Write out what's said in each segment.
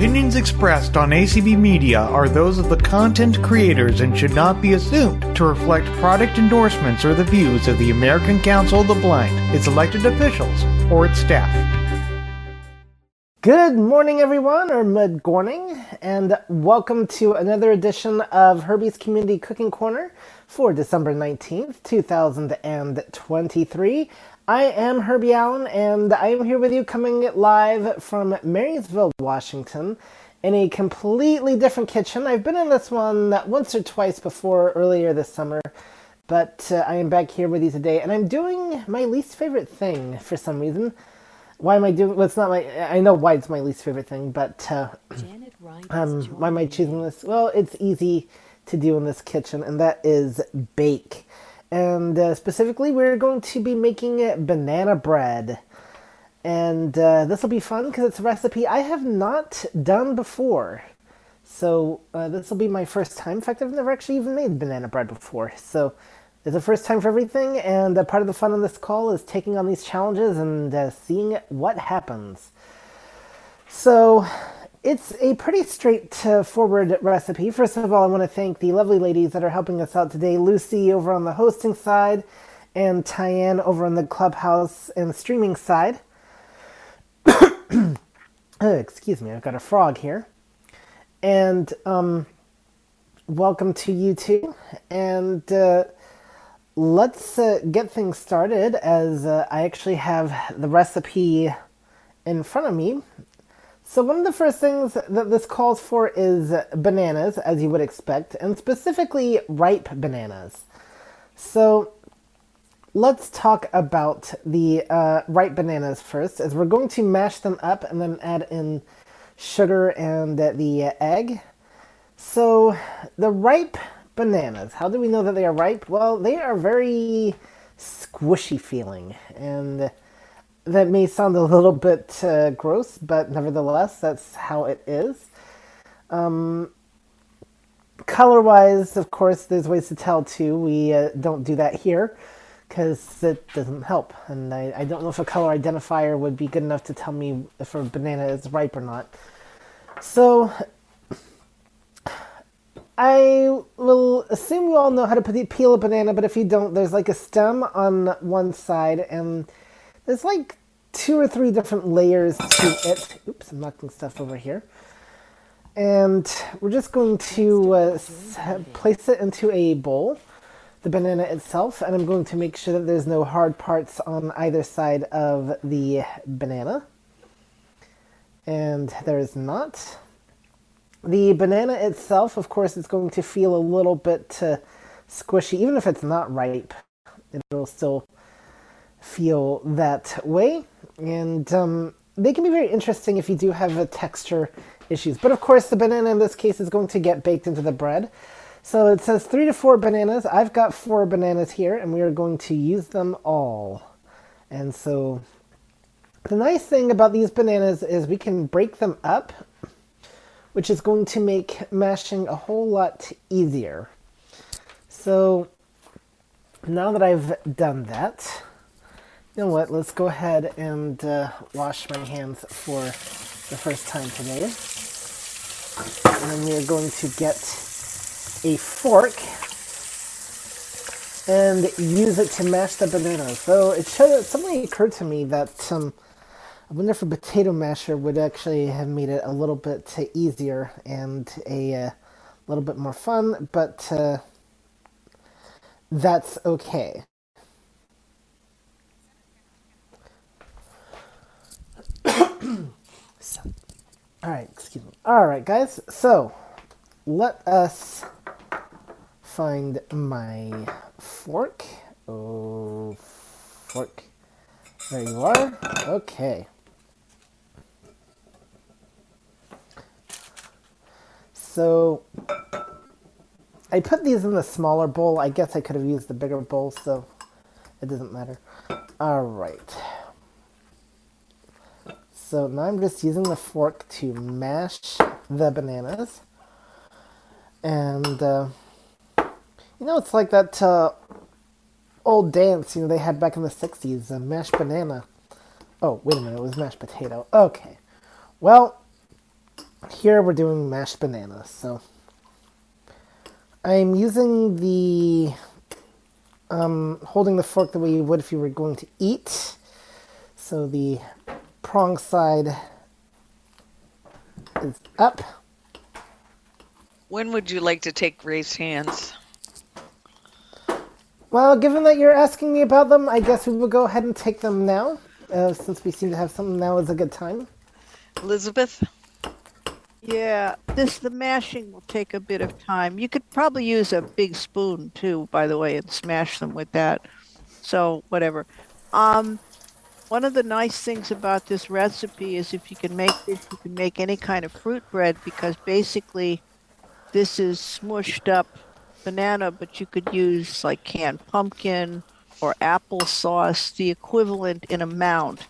opinions expressed on ACB Media are those of the content creators and should not be assumed to reflect product endorsements or the views of the American Council of the Blind, its elected officials, or its staff. Good morning, everyone, or mid morning, and welcome to another edition of Herbie's Community Cooking Corner for December 19th, 2023. I am Herbie Allen, and I am here with you coming live from Marysville, Washington, in a completely different kitchen. I've been in this one once or twice before earlier this summer, but uh, I am back here with you today, and I'm doing my least favorite thing for some reason. Why am I doing? Well, it's not my. I know why it's my least favorite thing, but uh, um, why am I choosing this? Well, it's easy to do in this kitchen, and that is bake and uh, specifically we're going to be making banana bread. And uh, this will be fun because it's a recipe I have not done before. So uh, this will be my first time. In fact I've never actually even made banana bread before. So it's the first time for everything. And uh, part of the fun of this call is taking on these challenges and uh, seeing what happens. So it's a pretty straightforward recipe. First of all, I want to thank the lovely ladies that are helping us out today Lucy over on the hosting side, and Tyann over on the clubhouse and streaming side. oh, excuse me, I've got a frog here. And um, welcome to you too. And uh, let's uh, get things started as uh, I actually have the recipe in front of me so one of the first things that this calls for is bananas, as you would expect, and specifically ripe bananas. So let's talk about the uh, ripe bananas first, as we're going to mash them up and then add in sugar and the egg. So the ripe bananas, how do we know that they are ripe? Well, they are very squishy feeling and that may sound a little bit uh, gross, but nevertheless, that's how it is. Um, color wise, of course, there's ways to tell too. We uh, don't do that here because it doesn't help. And I, I, don't know if a color identifier would be good enough to tell me if a banana is ripe or not. So I will assume you all know how to peel a banana, but if you don't, there's like a stem on one side and there's like two or three different layers to it. Oops, I'm knocking stuff over here. And we're just going to uh, place it into a bowl, the banana itself, and I'm going to make sure that there's no hard parts on either side of the banana. And there is not. The banana itself, of course, is going to feel a little bit uh, squishy, even if it's not ripe. It'll still feel that way. And um, they can be very interesting if you do have a texture issues. But of course, the banana in this case is going to get baked into the bread. So it says three to four bananas. I've got four bananas here, and we are going to use them all. And so the nice thing about these bananas is we can break them up, which is going to make mashing a whole lot easier. So now that I've done that, you know what? Let's go ahead and uh, wash my hands for the first time today. And then we're going to get a fork and use it to mash the banana. So it should, suddenly occurred to me that um, I wonder if a potato masher would actually have made it a little bit easier and a uh, little bit more fun, but uh, that's okay. So, all right, excuse me. All right, guys. So, let us find my fork. Oh, fork. There you are. Okay. So, I put these in the smaller bowl. I guess I could have used the bigger bowl, so it doesn't matter. All right. So now I'm just using the fork to mash the bananas. And, uh, you know, it's like that uh, old dance, you know, they had back in the 60s, uh, mashed banana. Oh, wait a minute, it was mashed potato. Okay. Well, here we're doing mashed bananas. So I'm using the um, holding the fork the way you would if you were going to eat. So the prong side is up. When would you like to take raised hands? Well, given that you're asking me about them, I guess we will go ahead and take them now, uh, since we seem to have something now is a good time. Elizabeth? Yeah, this the mashing will take a bit of time. You could probably use a big spoon too, by the way, and smash them with that. So whatever. Um, one of the nice things about this recipe is if you can make this, you can make any kind of fruit bread because basically this is smushed up banana, but you could use like canned pumpkin or applesauce, the equivalent in amount.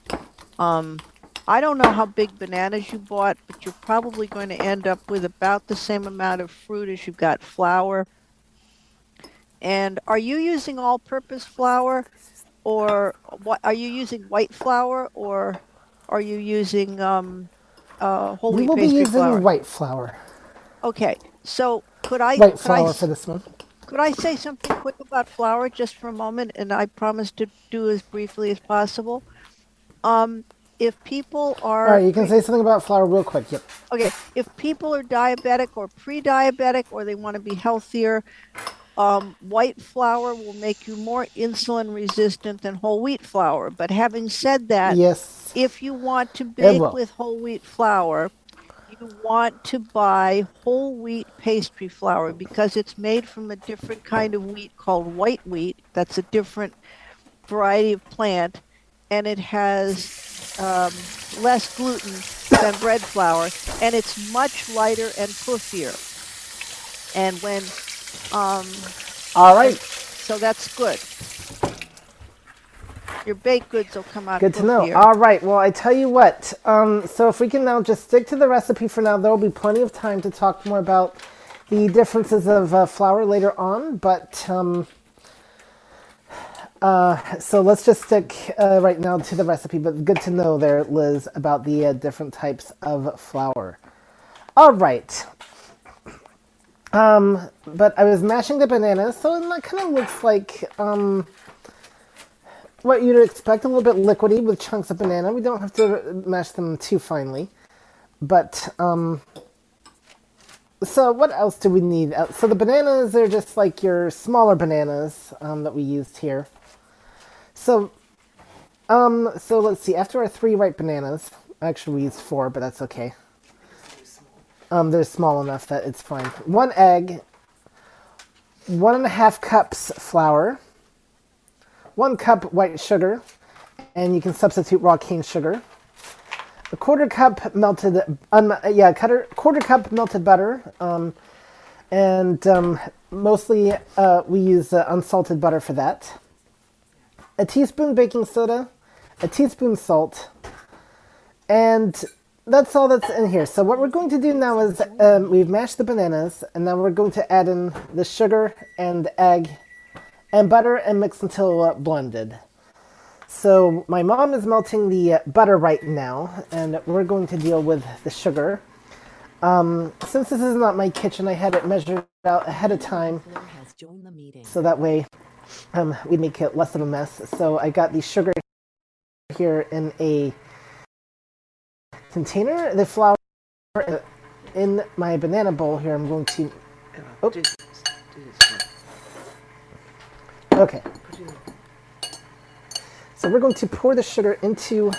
Um, I don't know how big bananas you bought, but you're probably going to end up with about the same amount of fruit as you've got flour. And are you using all-purpose flour, or what? Are you using white flour, or are you using um, uh, whole We wheat will be using flour? white flour. Okay, so could I White could I flour s- for this one. could I say something quick about flour just for a moment? And I promise to do as briefly as possible. Um, if people are All right, you can say something about flour real quick. Yep. okay, if people are diabetic or pre-diabetic or they want to be healthier, um, white flour will make you more insulin resistant than whole wheat flour. But having said that, Yes. if you want to bake with whole wheat flour, you want to buy whole wheat pastry flour because it's made from a different kind of wheat called white wheat. That's a different variety of plant, and it has um, less gluten than bread flour, and it's much lighter and puffier. And when, um, All right. so that's good. Your baked goods will come out Good to know. puffier. All right. Well, I tell you what. Um, so if we can now just stick to the recipe for now, there will be plenty of time to talk more about the differences of uh, flour later on. But um, uh, so let's just stick uh, right now to the recipe. But good to know there, Liz, about the uh, different types of flour. All right. Um, but I was mashing the bananas, so it kind of looks like um, what you'd expect a little bit liquidy with chunks of banana. We don't have to mash them too finely. But, um, so what else do we need? Uh, So the bananas are just like your smaller bananas um, that we used here. So, um, so let's see. After our three ripe bananas, actually we used four, but that's okay. Um, they're small enough that it's fine. One egg, one and a half cups flour, one cup white sugar, and you can substitute raw cane sugar. A quarter cup melted, um, yeah, quarter, quarter cup melted butter, um, and um, mostly uh, we use uh, unsalted butter for that. A teaspoon baking soda, a teaspoon salt, and that's all that's in here. So what we're going to do now is um, we've mashed the bananas, and now we're going to add in the sugar and egg and butter and mix until uh, blended. So my mom is melting the uh, butter right now, and we're going to deal with the sugar. Um, since this is not my kitchen, I had it measured out ahead of time, so that way um, we make it less of a mess. So I got the sugar here in a container. The flour in my banana bowl here. I'm going to. Oh. Okay. So we're going to pour the sugar into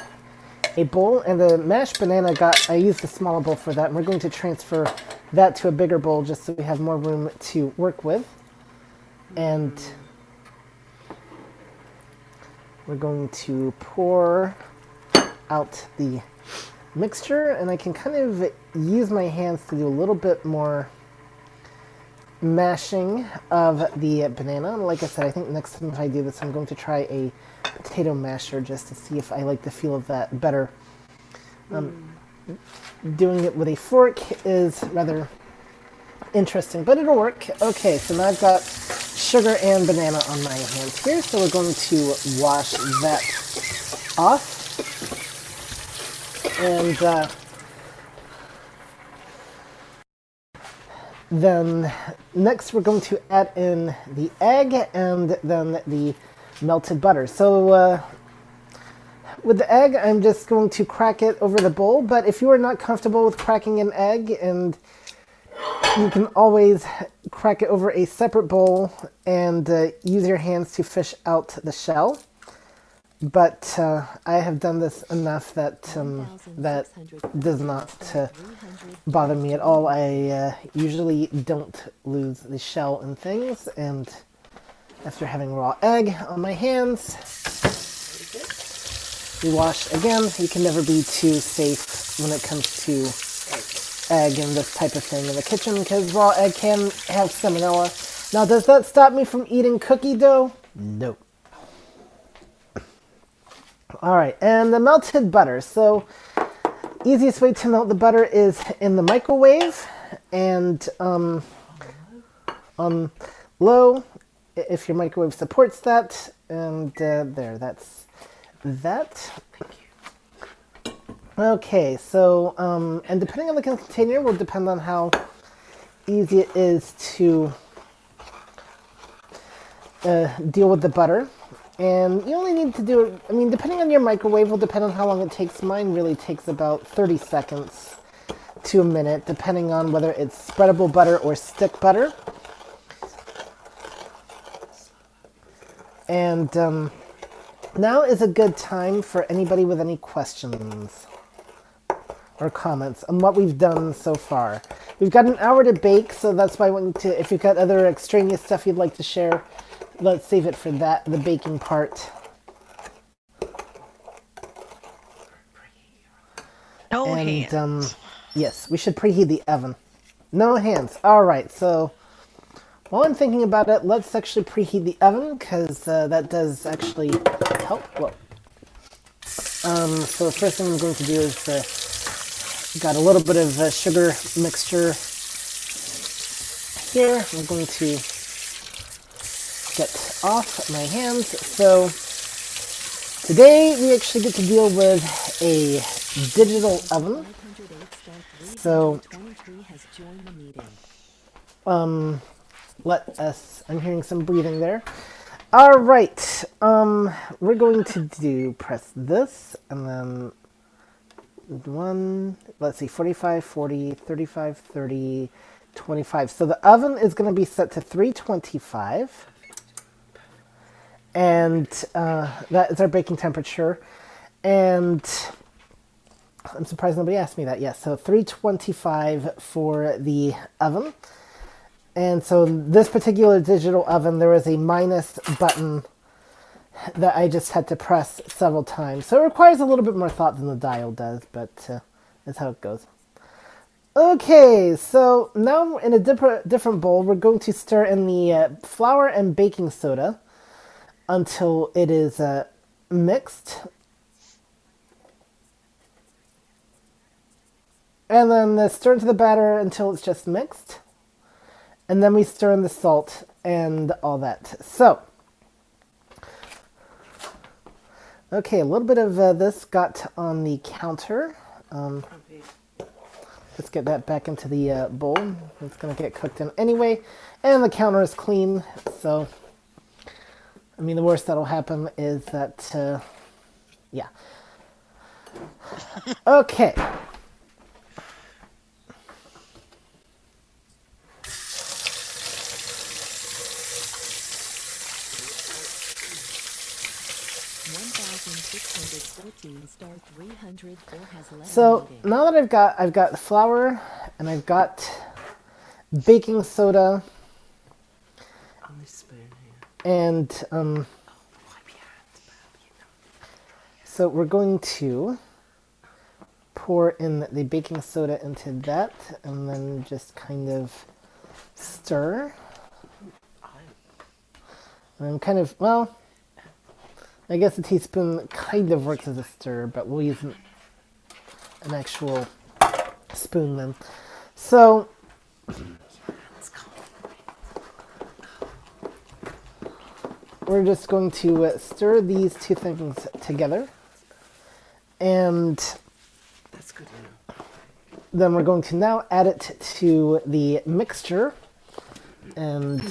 a bowl, and the mashed banana got. I used a smaller bowl for that. And we're going to transfer that to a bigger bowl just so we have more room to work with. And we're going to pour out the mixture, and I can kind of use my hands to do a little bit more mashing of the banana. And like I said, I think next time if I do this, I'm going to try a potato masher just to see if I like the feel of that better. Um, Doing it with a fork is rather interesting, but it'll work. Okay, so now I've got sugar and banana on my hands here, so we're going to wash that off. And uh, then next we're going to add in the egg and then the melted butter. So uh, with the egg, I'm just going to crack it over the bowl. But if you are not comfortable with cracking an egg, and you can always crack it over a separate bowl and uh, use your hands to fish out the shell. But uh, I have done this enough that um, that does not uh, bother me at all. I uh, usually don't lose the shell and things, and after having raw egg on my hands, we wash again. You can never be too safe when it comes to egg and this type of thing in the kitchen because raw egg can have salmonella. Now, does that stop me from eating cookie dough? No. All right, and the melted butter. So, easiest way to melt the butter is in the microwave and um, on low if your microwave supports that. And uh, there, that's that. Okay, so, um, and depending on the container will depend on how easy it is to uh, deal with the butter. And you only need to do it, I mean, depending on your microwave will depend on how long it takes. Mine really takes about 30 seconds to a minute, depending on whether it's spreadable butter or stick butter. And um, now is a good time for anybody with any questions or comments on what we've done so far. We've got an hour to bake, so that's why I want to, if you've got other extraneous stuff you'd like to share, let's save it for that, the baking part. No and hands. um, yes, we should preheat the oven. No hands. All right. So while I'm thinking about it, let's actually preheat the oven because uh, that does actually help. Well, um, so the first thing I'm going to do is uh, got a little bit of uh, sugar mixture here. I'm going to off my hands. So today we actually get to deal with a digital oven. So um, let us. I'm hearing some breathing there. All right. Um, we're going to do press this and then one. Let's see, 45, 40, 35, 30, 25. So the oven is going to be set to 325 and uh, that is our baking temperature. And I'm surprised nobody asked me that. Yes, so 325 for the oven. And so this particular digital oven, there is a minus button that I just had to press several times. So it requires a little bit more thought than the dial does, but uh, that's how it goes. Okay, so now in a different different bowl, we're going to stir in the uh, flour and baking soda until it is uh, mixed. And then uh, stir into the batter until it's just mixed. And then we stir in the salt and all that. So, okay, a little bit of uh, this got on the counter. Um, let's get that back into the uh, bowl. It's going to get cooked in anyway. And the counter is clean, so I mean, the worst that'll happen is that, uh, yeah. Okay. So now that I've got I've got flour and I've got baking soda and um, so we're going to pour in the baking soda into that and then just kind of stir. And I'm kind of, well, I guess a teaspoon kind of works as a stir, but we'll use an, an actual spoon then. So, we're just going to uh, stir these two things together. And That's good, then we're going to now add it to the mixture. And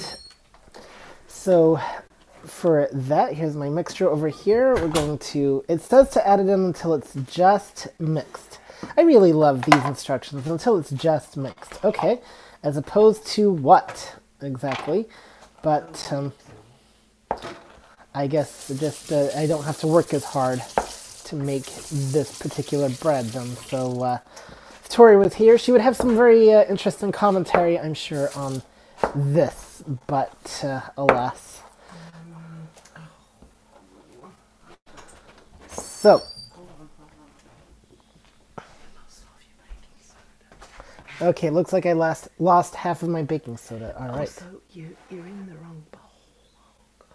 so for that, here's my mixture over here. We're going to, it says to add it in until it's just mixed. I really love these instructions, until it's just mixed. Okay, as opposed to what exactly? But um, I guess just uh, I don't have to work as hard to make this particular bread then. So uh, if Tori was here, she would have some very uh, interesting commentary, I'm sure, on this. But uh, alas. So. Okay, looks like I last lost half of my baking soda. All right. So you you're in the wrong bowl. Oh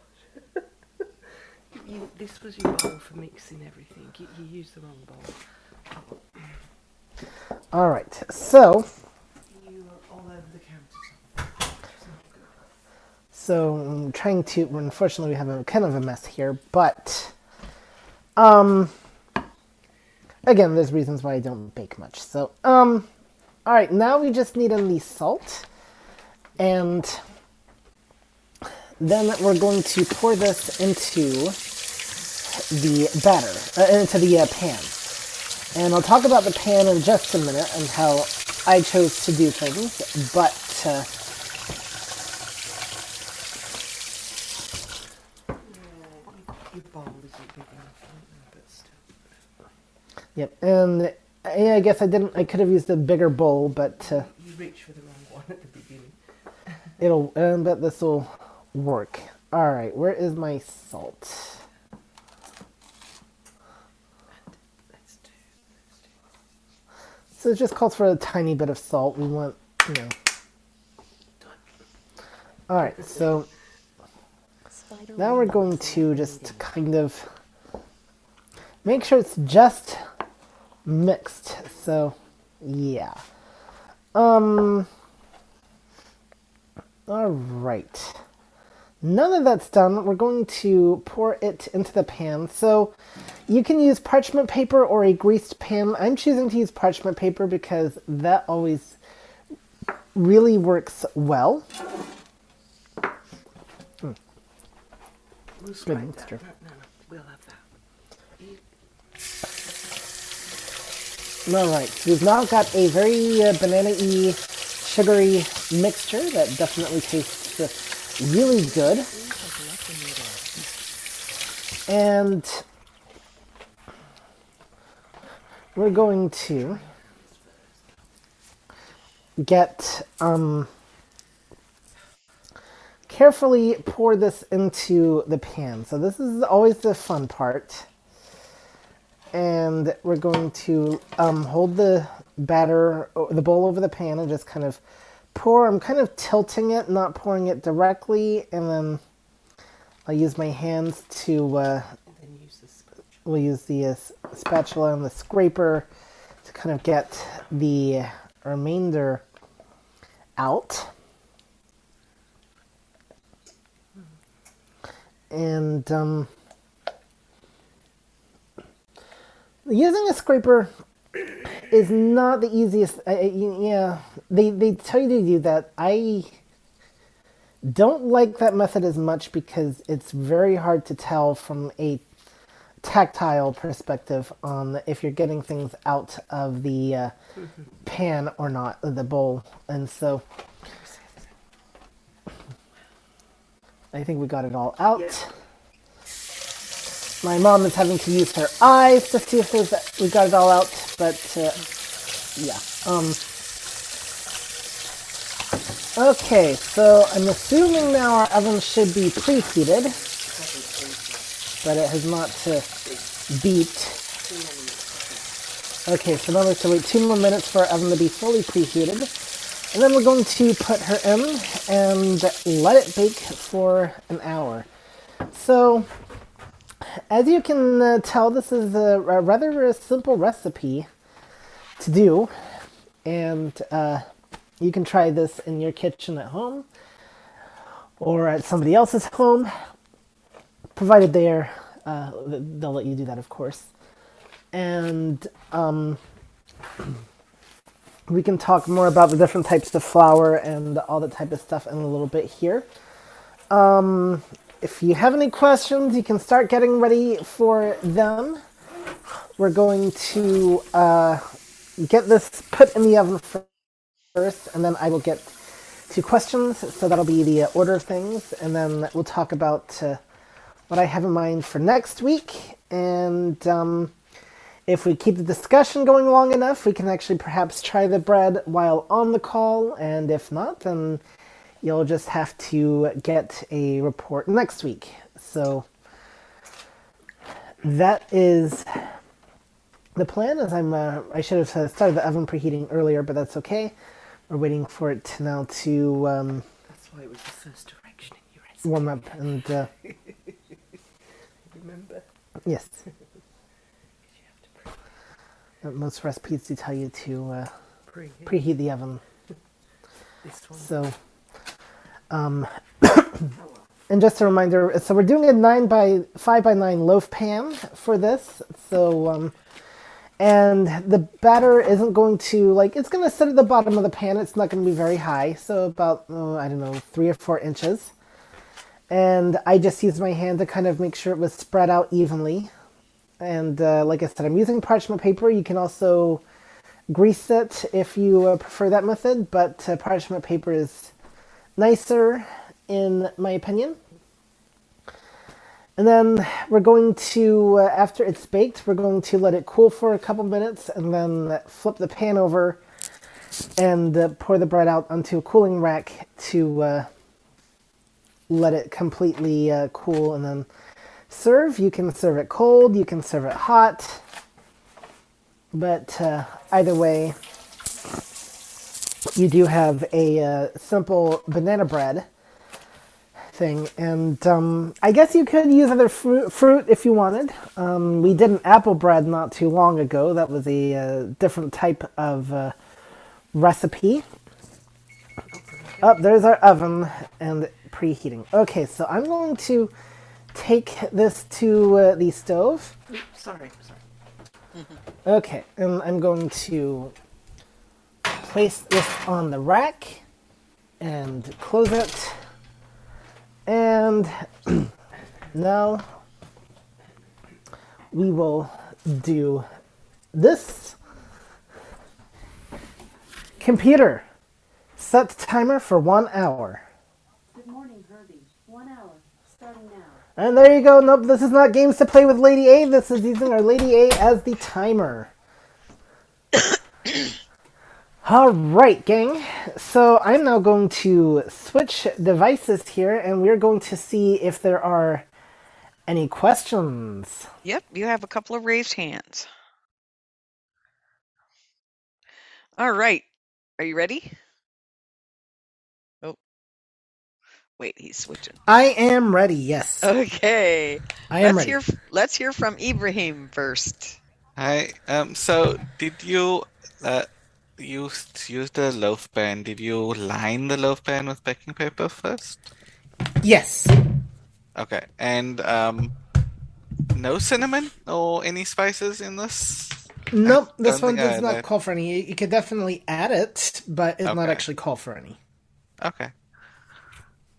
gosh. You, this was your bowl for mixing everything. You, you used the wrong bowl. All right. So, You are all over the counter. so I'm trying to. Unfortunately, we have a kind of a mess here, but um, again, there's reasons why I don't bake much. So, um, all right. Now we just need the salt, and then we're going to pour this into the batter, uh, into the uh, pan. And I'll talk about the pan in just a minute and how I chose to do things, but. Uh, Your bowl isn't big enough, but still. Yep, and yeah, I guess I didn't. I could have used a bigger bowl, but uh, You reached for the wrong one at the beginning. it'll. I bet this will work. All right, where is my salt? Let's do. Let's do. So it just calls for a tiny bit of salt. We want, you know. All right, so now we're going to just kind of make sure it's just mixed. So, yeah. Um. All right. Now that that's done, we're going to pour it into the pan. So you can use parchment paper or a greased pan. I'm choosing to use parchment paper because that always really works well. We'll scrape mixture. No, no, no. We'll have that. All right, so we've now got a very uh, banana-y, sugary mixture that definitely tastes really good. And we're going to get um, carefully pour this into the pan. So this is always the fun part and we're going to um, hold the batter, the bowl over the pan and just kind of pour. I'm kind of tilting it, not pouring it directly, and then I'll use my hands to, uh, And then use we'll use the uh, spatula and the scraper to kind of get the remainder out. And, um, using a scraper is not the easiest. I- yeah, they they tell you to do that. I don't like that method as much because it's very hard to tell from a tactile perspective on if you're getting things out of the uh, pan or not, the bowl, and so. I think we got it all out. My mom is having to use her eyes to see if there's we got it all out, but uh, yeah. Um. Okay, so I'm assuming now our oven should be preheated, but it has not uh, beeped. Okay, so now we have to wait two more minutes for our oven to be fully preheated. And then we're going to put her in and let it bake for an hour. So, as you can uh, tell, this is a, a rather a simple recipe to do, and uh, you can try this in your kitchen at home or at somebody else's home, provided they're, uh, they'll let you do that, of course. And um, we can talk more about the different types of flour and all that type of stuff in a little bit here. Um, if you have any questions, you can start getting ready for them. We're going to uh, get this put in the oven first, and then I will get to questions. So that'll be the order of things, and then we'll talk about uh, what I have in mind for next week. And um, if we keep the discussion going long enough, we can actually perhaps try the bread while on the call. And if not, then you'll just have to get a report next week. So that is the plan. As I'm, uh, I should have started the oven preheating earlier, but that's okay. We're waiting for it to now to um, That's why it was the first direction in your recipe. warm up and uh, Remember? yes, You have to most recipes do tell you to uh, preheat preheat the oven. this one. So, um, and just a reminder, so we're doing a nine by five by nine loaf pan for this. So, um, and the batter isn't going to like it's going to sit at the bottom of the pan. It's not going to be very high, so about oh, I don't know three or four inches. And I just used my hand to kind of make sure it was spread out evenly. And uh, like I said, I'm using parchment paper. You can also grease it if you uh, prefer that method, but uh, parchment paper is nicer in my opinion. And then we're going to, uh, after it's baked, we're going to let it cool for a couple minutes and then flip the pan over and uh, pour the bread out onto a cooling rack to uh, let it completely uh, cool and then serve. You can serve it cold, you can serve it hot, but uh, either way, you do have a uh, simple banana bread thing, and um, I guess you could use other fruit, fruit if you wanted. Um, we did an apple bread not too long ago. That was a uh, different type of uh, recipe. Up there's our oven and preheating. Okay, so I'm going to take this to uh, the stove. Oops, sorry, sorry. Okay, and I'm going to place this on the rack and close it. And now we will do this. Computer, set timer for one hour. Good morning, Herbie. One hour, starting now. And there you go. Nope, this is not games to play with Lady A. This is using our Lady A as the timer. All right, gang. So I'm now going to switch devices here, and we're going to see if there are any questions. Yep, you have a couple of raised hands. All right. Are you ready? Oh. Wait, he's switching. I am ready. Yes, Okay. I am let's ready. hear let's hear from Ibrahim first. Hi. Um. So, did you uh use use the loaf pan? Did you line the loaf pan with baking paper first? Yes. Okay. And um, no cinnamon or any spices in this? Nope. This one does not call for any. You could definitely add it, but it's not actually call for any. Okay.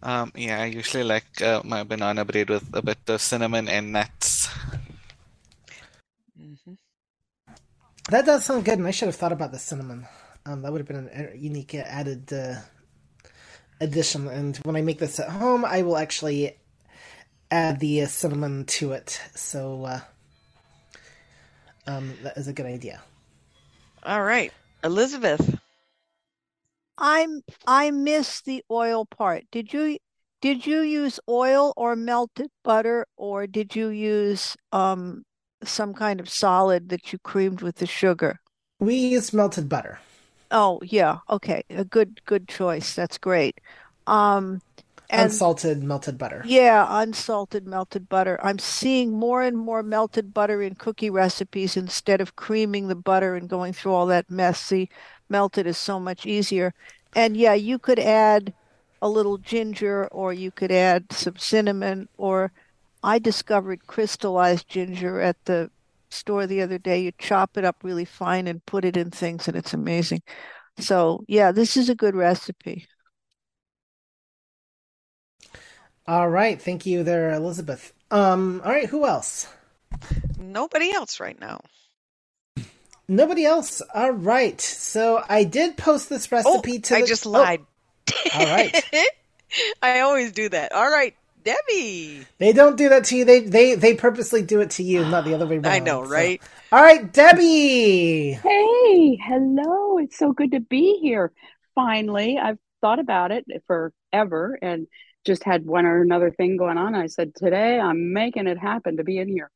Um. Yeah. I usually like uh, my banana bread with a bit of cinnamon and nuts. That does sound good, and I should have thought about the cinnamon. Um, that would have been a unique uh, added uh, addition. And when I make this at home, I will actually add the uh, cinnamon to it. So uh, um, that is a good idea. All right, Elizabeth. I'm I missed the oil part. Did you did you use oil or melted butter or did you use um some kind of solid that you creamed with the sugar? We used melted butter. Oh, yeah. Okay. A good good choice. That's great. Um and Unsalted melted butter. yeah, unsalted melted butter. I'm seeing more and more melted butter in cookie recipes instead of creaming the butter and going through all that mess. See, melted is so much easier. And yeah, you could add a little ginger or you could add some cinnamon or I discovered crystallized ginger at the store the other day. You chop it up really fine and put it in things and it's amazing. So yeah, this is a good recipe. All right, thank you there, Elizabeth. Um, all right, who else? Nobody else right now. Nobody else. All right. So I did post this Oh, recipe to I the- just Oh, lied. all right. I always do that. All right, Debbie. They don't do that to you. They they they purposely do it to you, not the other way around. I know, So- right? All right, Debbie. Hey, hello. It's so good to be here. Finally, I've thought about it forever and just had one or another thing going on. I said, today I'm making it happen to be in here.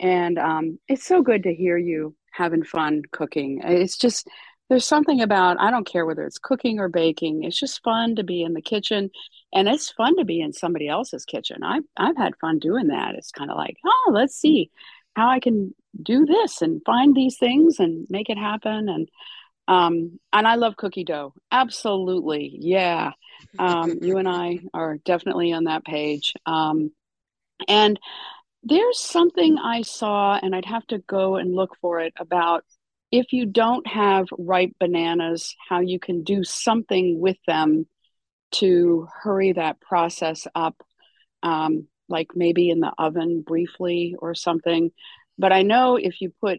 And um, it's so good to hear you having fun cooking. It's just, there's something about, I don't care whether it's cooking or baking, it's just fun to be in the kitchen. And it's fun to be in somebody else's kitchen. I've, I've had fun doing that. It's kind of like, oh, let's see how I can do this and find these things and make it happen. And um, and I love cookie dough. Absolutely. Yeah. Um, you and I are definitely on that page. Um, and there's something I saw, and I'd have to go and look for it about if you don't have ripe bananas, how you can do something with them to hurry that process up, um, like maybe in the oven briefly or something. But I know if you put,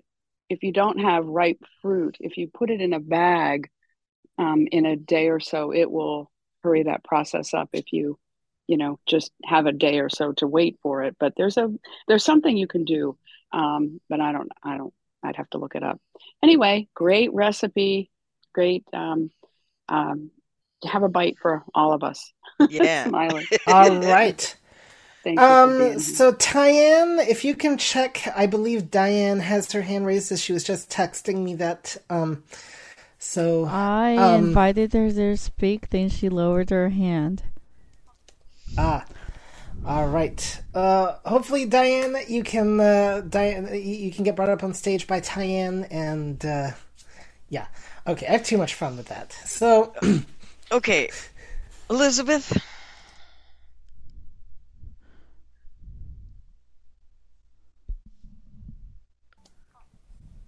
if you don't have ripe fruit, if you put it in a bag um, in a day or so, it will hurry that process up if you you know just have a day or so to wait for it but there's a there's something you can do um, but i don't i don't i'd have to look it up anyway great recipe great um, um, to have a bite for all of us Yeah. smiling All right. thank you for being Um, here. so Tyann, if you can check, I believe Diane has her hand raised as she was just texting me that. Um, so I Um, invited her to speak, then she lowered her hand. ah, all right. Uh, hopefully Diane, you can uh, Diane, you you can get brought up on stage by Tyann, and uh, yeah, okay. I have too much fun with that. So Okay, Elizabeth.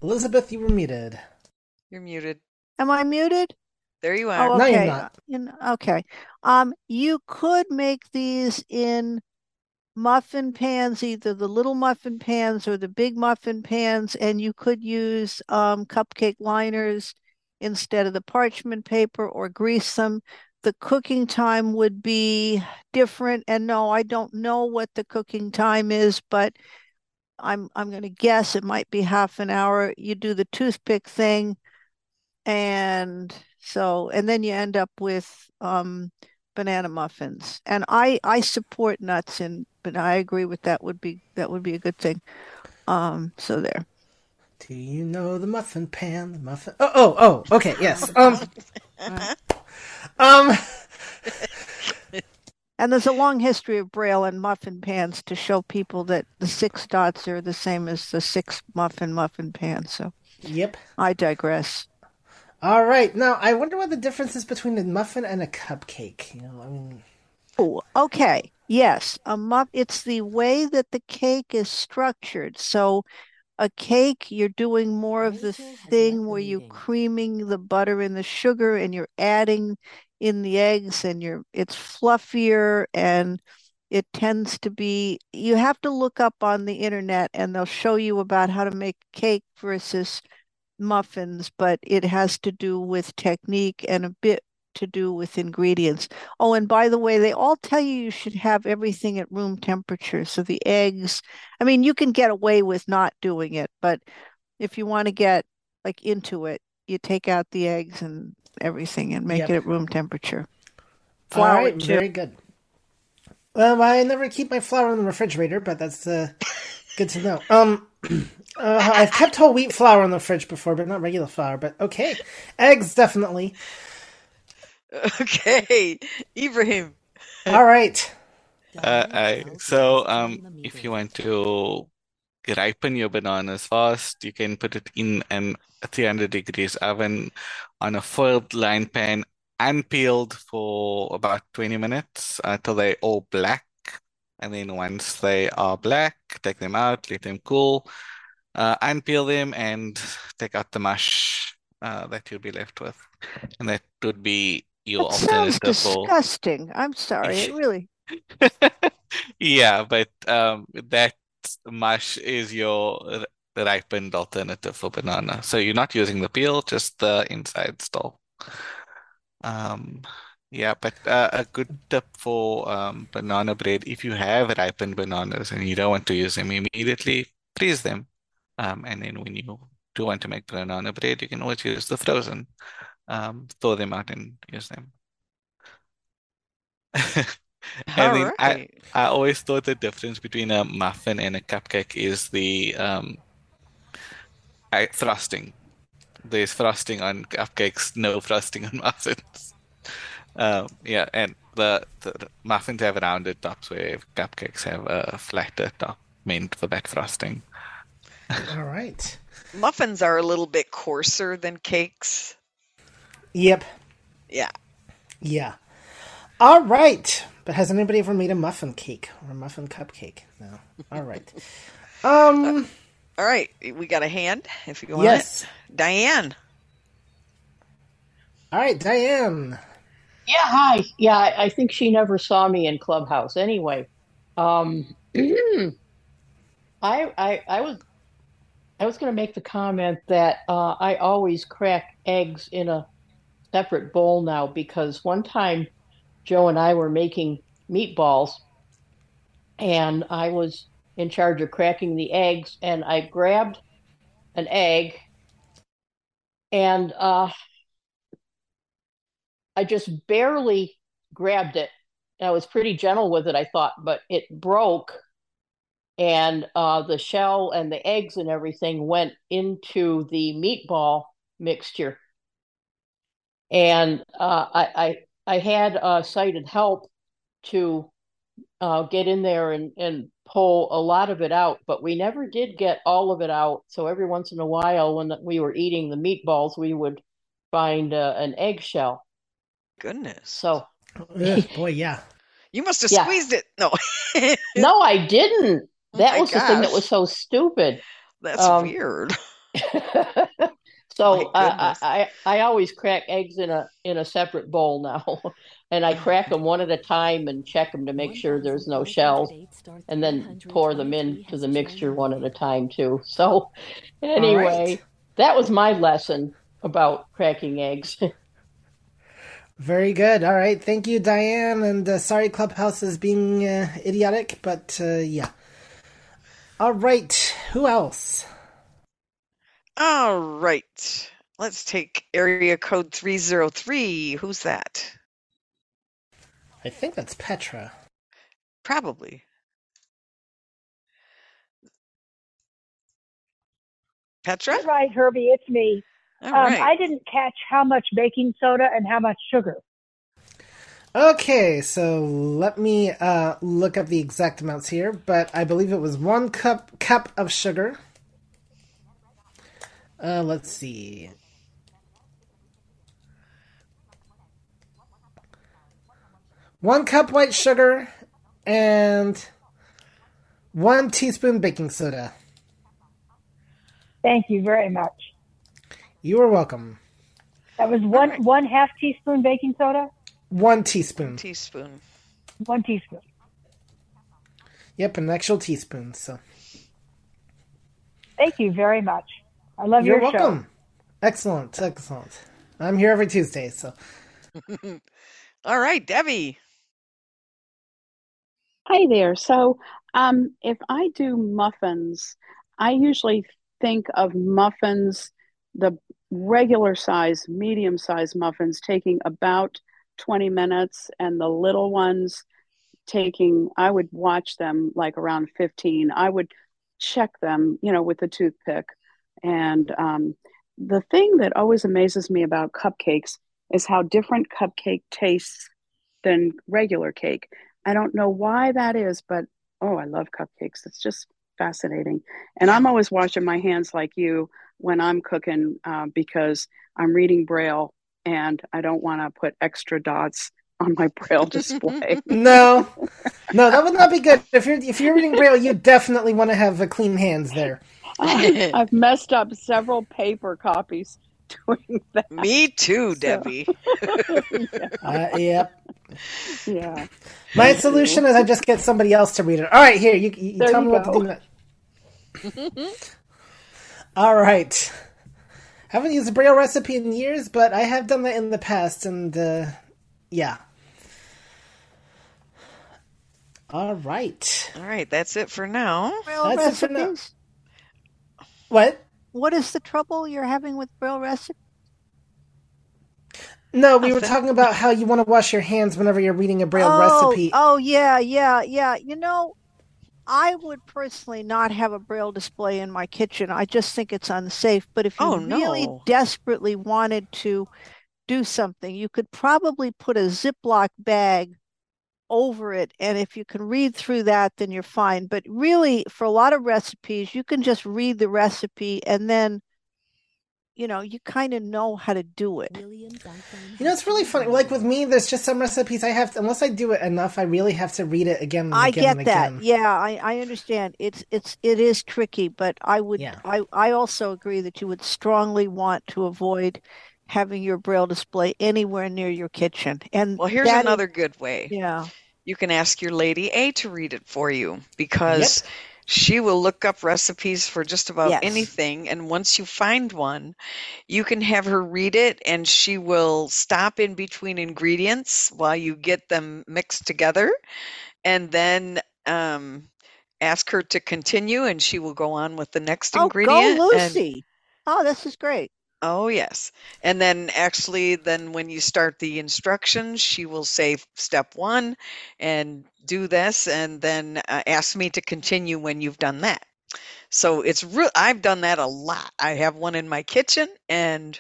Elizabeth, you were muted. You're muted. Am I muted? There you are. Oh, No, you're okay. not. In, okay. Um, you could make these in muffin pans, either the little muffin pans or the big muffin pans, and you could use um, cupcake liners instead of the parchment paper or grease them. The cooking time would be different. And no, I don't know what the cooking time is, but I'm I'm going to guess it might be half an hour. You do the toothpick thing and so and then you end up with um banana muffins and i i support nuts and but i agree with that would be that would be a good thing um so there Do you know the muffin pan? The muffin. Oh, oh, oh. Okay, yes. Um, um. and there's a long history of braille and muffin pans to show people that the six dots are the same as the six muffin muffin pan so Yep. i digress All right. Now, I wonder what the difference is between a muffin and a cupcake. You know, I mean, Oh, okay. Yes, a muff. It's the way that the cake is structured. So, a cake, you're doing more of the thing where you're creaming the butter and the sugar, and you're adding in the eggs, and you're it's fluffier, and it tends to be. You have to look up on the internet, and they'll show you about how to make cake versus muffins, but it has to do with technique and a bit to do with ingredients. Oh, and by the way, they all tell you you should have everything at room temperature. So the eggs, I mean, you can get away with not doing it, but if you want to get like into it, you take out the eggs and everything and make Yep. it at room temperature. all Flour right, too. very good. Well, I never keep my flour in the refrigerator, but that's uh, good to know. Um, uh, I've kept whole wheat flour in the fridge before, but not regular flour. But okay, eggs definitely. Okay, Ibrahim. All right. Uh, I, so um, if you want to ripen your bananas fast, you can put it in an 300 degrees oven on a foiled line pan and peeled for about 20 minutes until they're all black. And then once they are black, take them out, let them cool, uh, unpeel them and take out the mush. uh, that you'll be left with, and that would be your That sounds alternative for. disgusting. I'm sorry. It really. Yeah, but um, that mush is your ripened alternative for banana. So you're not using the peel, just the inside still. Um, yeah, but uh, a good tip for um, banana bread, if you have ripened bananas and you don't want to use them immediately, freeze them. Um, and then when you do want to make banana bread, you can always use the frozen. Um, thaw them out and use them. And then I, I always thought the difference between a muffin and a cupcake is the um I, frosting. There's frosting on cupcakes, no frosting on muffins. Um, yeah, and the, the muffins have rounded tops where cupcakes have a flatter top meant for that frosting. All right. Muffins are a little bit coarser than cakes. Yep. Yeah. Yeah. All right. But has anybody ever made a muffin cake or a muffin cupcake? No. All right. Um. All right. We got a hand if you want Yes. it. Diane. All right, Diane. Yeah, hi. Yeah, I, think she never saw me in Clubhouse. Anyway, um, I, I, I was, I was going to make the comment that uh, I always crack eggs in a separate bowl now because one time Joe and I were making meatballs, and I was in charge of cracking the eggs, and I grabbed an egg, and uh, I just barely grabbed it. And I was pretty gentle with it, I thought, but it broke, and uh, the shell and the eggs and everything went into the meatball mixture. And uh, I, I I had uh, sighted help to uh, get in there and, and pull a lot of it out, but we never did get all of it out. So every once in a while, when we were eating the meatballs, we would find uh, an eggshell. Goodness. So Ugh, boy, yeah. You must have Yeah. squeezed it. No. no, I didn't. Oh That my was the thing that was so stupid. That's Um, weird. so uh, I. I I always crack eggs in a in a separate bowl now, and I crack them one at a time and check them to make sure there's no shells, and then pour them into the mixture one at a time too. So anyway, that was my lesson about cracking eggs. Very good. All right. Thank you, Diane. And uh, sorry, Clubhouse is being uh, idiotic, but uh, yeah. All right. Who else? All right. Let's take area code 303. Who's that? I think that's Petra. Probably. Petra? That's right, Herbie. It's me. All um, right. I didn't catch how much baking soda and how much sugar. Okay, so let me uh, look up the exact amounts here, but I believe it was one cup cup of sugar. Uh, let's see. One cup white sugar and one teaspoon baking soda. Thank you very much. You are welcome. That was one one half teaspoon baking soda, One teaspoon. Teaspoon. one teaspoon. Yep, an actual teaspoon. So Thank you very much. I love your you're your welcome. Excellent, excellent. I'm here every Tuesday, so All right, Debbie. Hi there. So, um, if I do muffins, I usually think of muffins, the regular size, medium size muffins taking about 20 minutes, and the little ones taking, I would watch them like around 15. I would check them, you know, with a toothpick. And um, the thing that always amazes me about cupcakes is how different cupcake tastes than regular cake. I don't know why that is, but oh, I love cupcakes. It's just fascinating. And I'm always washing my hands like you when I'm cooking uh, because I'm reading Braille and I don't want to put extra dots on my Braille display. no, no, that would not be good. If you're if you're reading Braille, you definitely want to have uh, clean hands there. I've messed up several paper copies doing that. Me too, Debbie. Uh, yep. Yeah. My solution is I just get somebody else to read it. All right, here you, you, you tell you me what go. to do. All right. Haven't used a braille recipe in years, but I have done that in the past, and uh, yeah. All right. All right, that's it for now. Braille That's it for now. recipes? What? What is the trouble you're having with braille recipes? No, we were talking about how you want to wash your hands whenever you're reading a braille oh, recipe. Oh, yeah, yeah, yeah. You know, I would personally not have a braille display in my kitchen. I just think it's unsafe. But if you Oh, really no. desperately wanted to do something, you could probably put a Ziploc bag over it. And if you can read through that, then you're fine. But really, for a lot of recipes, you can just read the recipe and then, you know, you kind of know how to do it. You know, it's really funny. Like with me, there's just some recipes I have, to, unless I do it enough, I really have to read it again and I again get and that. again. Yeah, I, I understand. It's it's it is tricky, but I would Yeah. I, I also agree that you would strongly want to avoid having your braille display anywhere near your kitchen. And Well, here's that is- another good way. yeah. You can ask your lady A to read it for you because she will look up recipes for just about Yes. anything. And once you find one, you can have her read it and she will stop in between ingredients while you get them mixed together and then um, ask her to continue and she will go on with the next ingredient. Oh, ingredient. go and- Lucy. Oh, this is great. Oh, yes. And then actually, then when you start the instructions, she will say step one and do this, and then uh, ask me to continue when you've done that. So it's real. I've done that a lot. I have one in my kitchen, and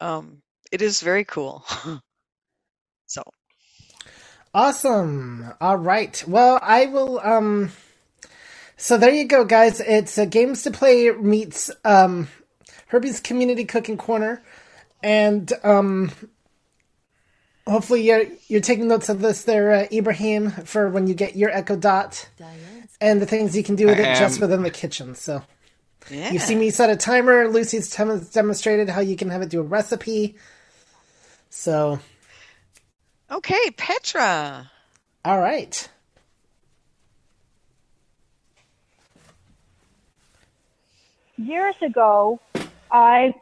um, it is very cool. so Awesome. All right. Well, I will. Um. So there you go, guys. It's uh, games to play meets um, Herbie's Community Cooking Corner, and um, hopefully you're you're taking notes of this there, uh, Ibrahim, for when you get your Echo Dot and the things you can do with I it just within the kitchen. So yeah, you see me set a timer. Lucy's tem- demonstrated how you can have it do a recipe. So okay, Petra. all right. Years ago, I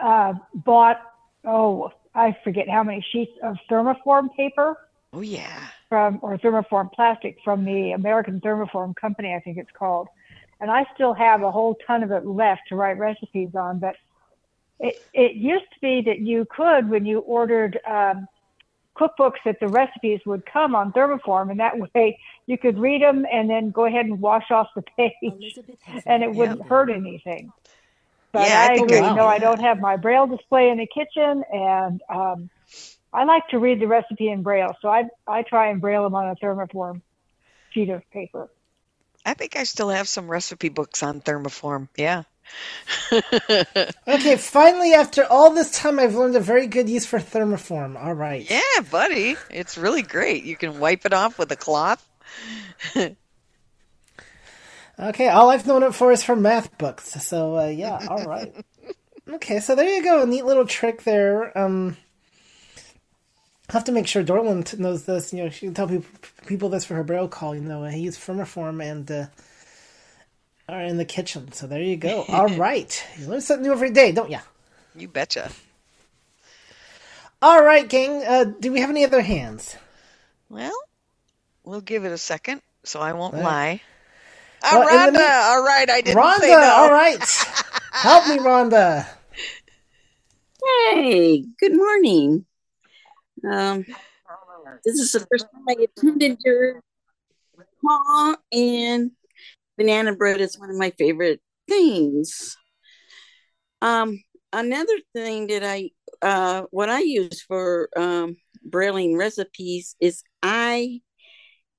uh, bought, oh, I forget how many sheets of thermoform paper Oh yeah. from, or thermoform plastic from the American Thermoform Company, I think it's called. And I still have a whole ton of it left to write recipes on. But it, it used to be that you could, when you ordered um, cookbooks, that the recipes would come on thermoform, and that way you could read them and then go ahead and wash off the page, and it wouldn't hurt anything. But Yeah, I I, think agree. I- No, I don't have my braille display in the kitchen, and um, I like to read the recipe in braille, so I I try and braille them on a thermoform sheet of paper. I think I still have some recipe books on thermoform. Yeah. Okay, finally, after all this time, I've learned a very good use for thermoform. All right. Yeah, buddy. It's really great. You can wipe it off with a cloth. Okay, all I've known it for is for math books. So, uh, yeah, all right. Okay, so there you go. A neat little trick there. Um, I'll have to make sure Dorland knows this. You know, she can tell people, people this for her braille call. You know, he used thermoform and uh, are in the kitchen. So there you go. All right. You learn something new every day, don't ya? You betcha. All right, gang. Uh, do we have any other hands? Well, we'll give it a second so I won't Right. lie. Well, Oh, in the Rhonda. mean- all right, I didn't Rhonda, say no. all right. Help me, Rhonda. Hey, good morning. Um, this is the first time I attended your call, and banana bread is one of my favorite things. Um, another thing that I, uh, what I use for um, brailing recipes is I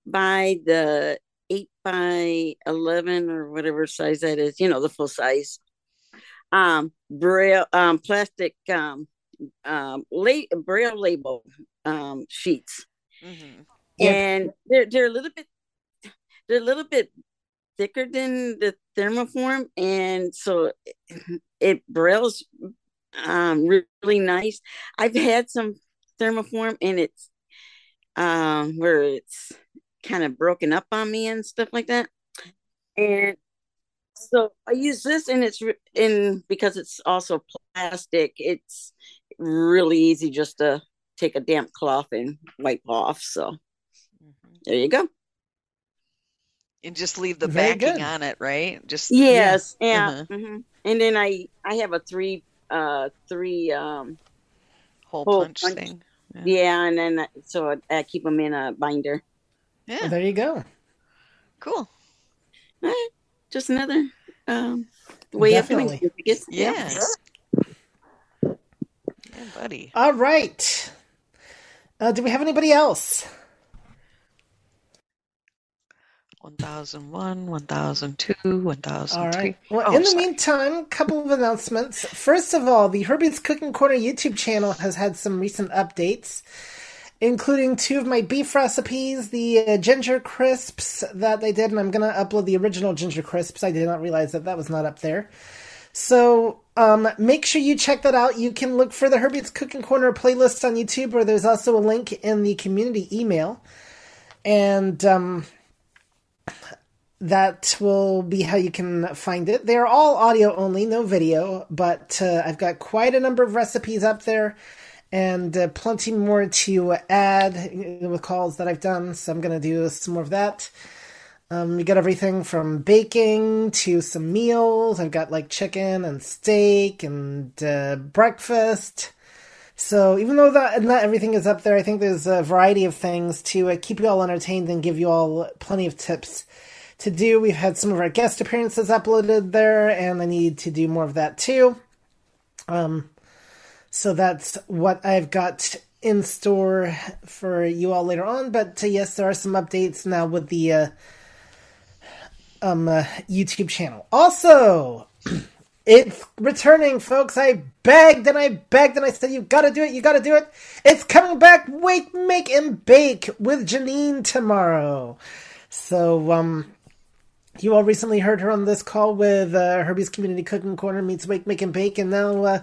buy the eight by eleven or whatever size that is. You know, the full size um braille um plastic um um la- braille label um sheets Mhm. Yeah. and they're they're a little bit they're a little bit thicker than the thermoform and so it, it brailles um, really nice. I've had some thermoform and it's um, where it's kind of broken up on me and stuff like that. And so I use this and it's in because it's also plastic. It's really easy just to take a damp cloth and wipe off. So mm-hmm. there you go. And just leave the Very backing good. on it, right? Just yes, yeah. Uh-huh. Mm-hmm. And then I I have a three uh three um hole, hole punch, punch, thing. Yeah. yeah, and then so I, I keep them in a binder. Yeah, well, there you go. Cool. Right. Just another um way Definitely. of doing it. Yeah. yeah, buddy. All right. Uh, do we have anybody else? 1001, 1002, 1003. All right. Well, oh, in the sorry. meantime, a couple of announcements. First of all, the Herbie's Cooking Corner YouTube channel has had some recent updates, including two of my beef recipes, the uh, ginger crisps that they did, and I'm going to upload the original ginger crisps. I did not realize that that was not up there. So um, make sure you check that out. You can look for the Herbie's Cooking Corner playlist on YouTube, or there's also a link in the community email. And um, that will be how you can find it. They're all audio only, no video, but uh, I've got quite a number of recipes up there and uh, plenty more to add with calls that I've done. So I'm going to do some more of that. Um, you got everything from baking to some meals. I've got like chicken and steak and uh, breakfast. So even though that not everything is up there, I think there's a variety of things to uh, keep you all entertained and give you all plenty of tips to do. We've had some of our guest appearances uploaded there, and I need to do more of that too. Um, so that's what I've got in store for you all later on. But uh, yes, there are some updates now with the uh, um uh, YouTube channel. Also. It's returning, folks. I begged and I begged and I said, You gotta do it, you gotta do it. It's coming back. Wake, make, and bake with Janine tomorrow. So, um, you all recently heard her on this call with uh, Herbie's Community Cooking Corner meets Wake, Make, and Bake, and now uh,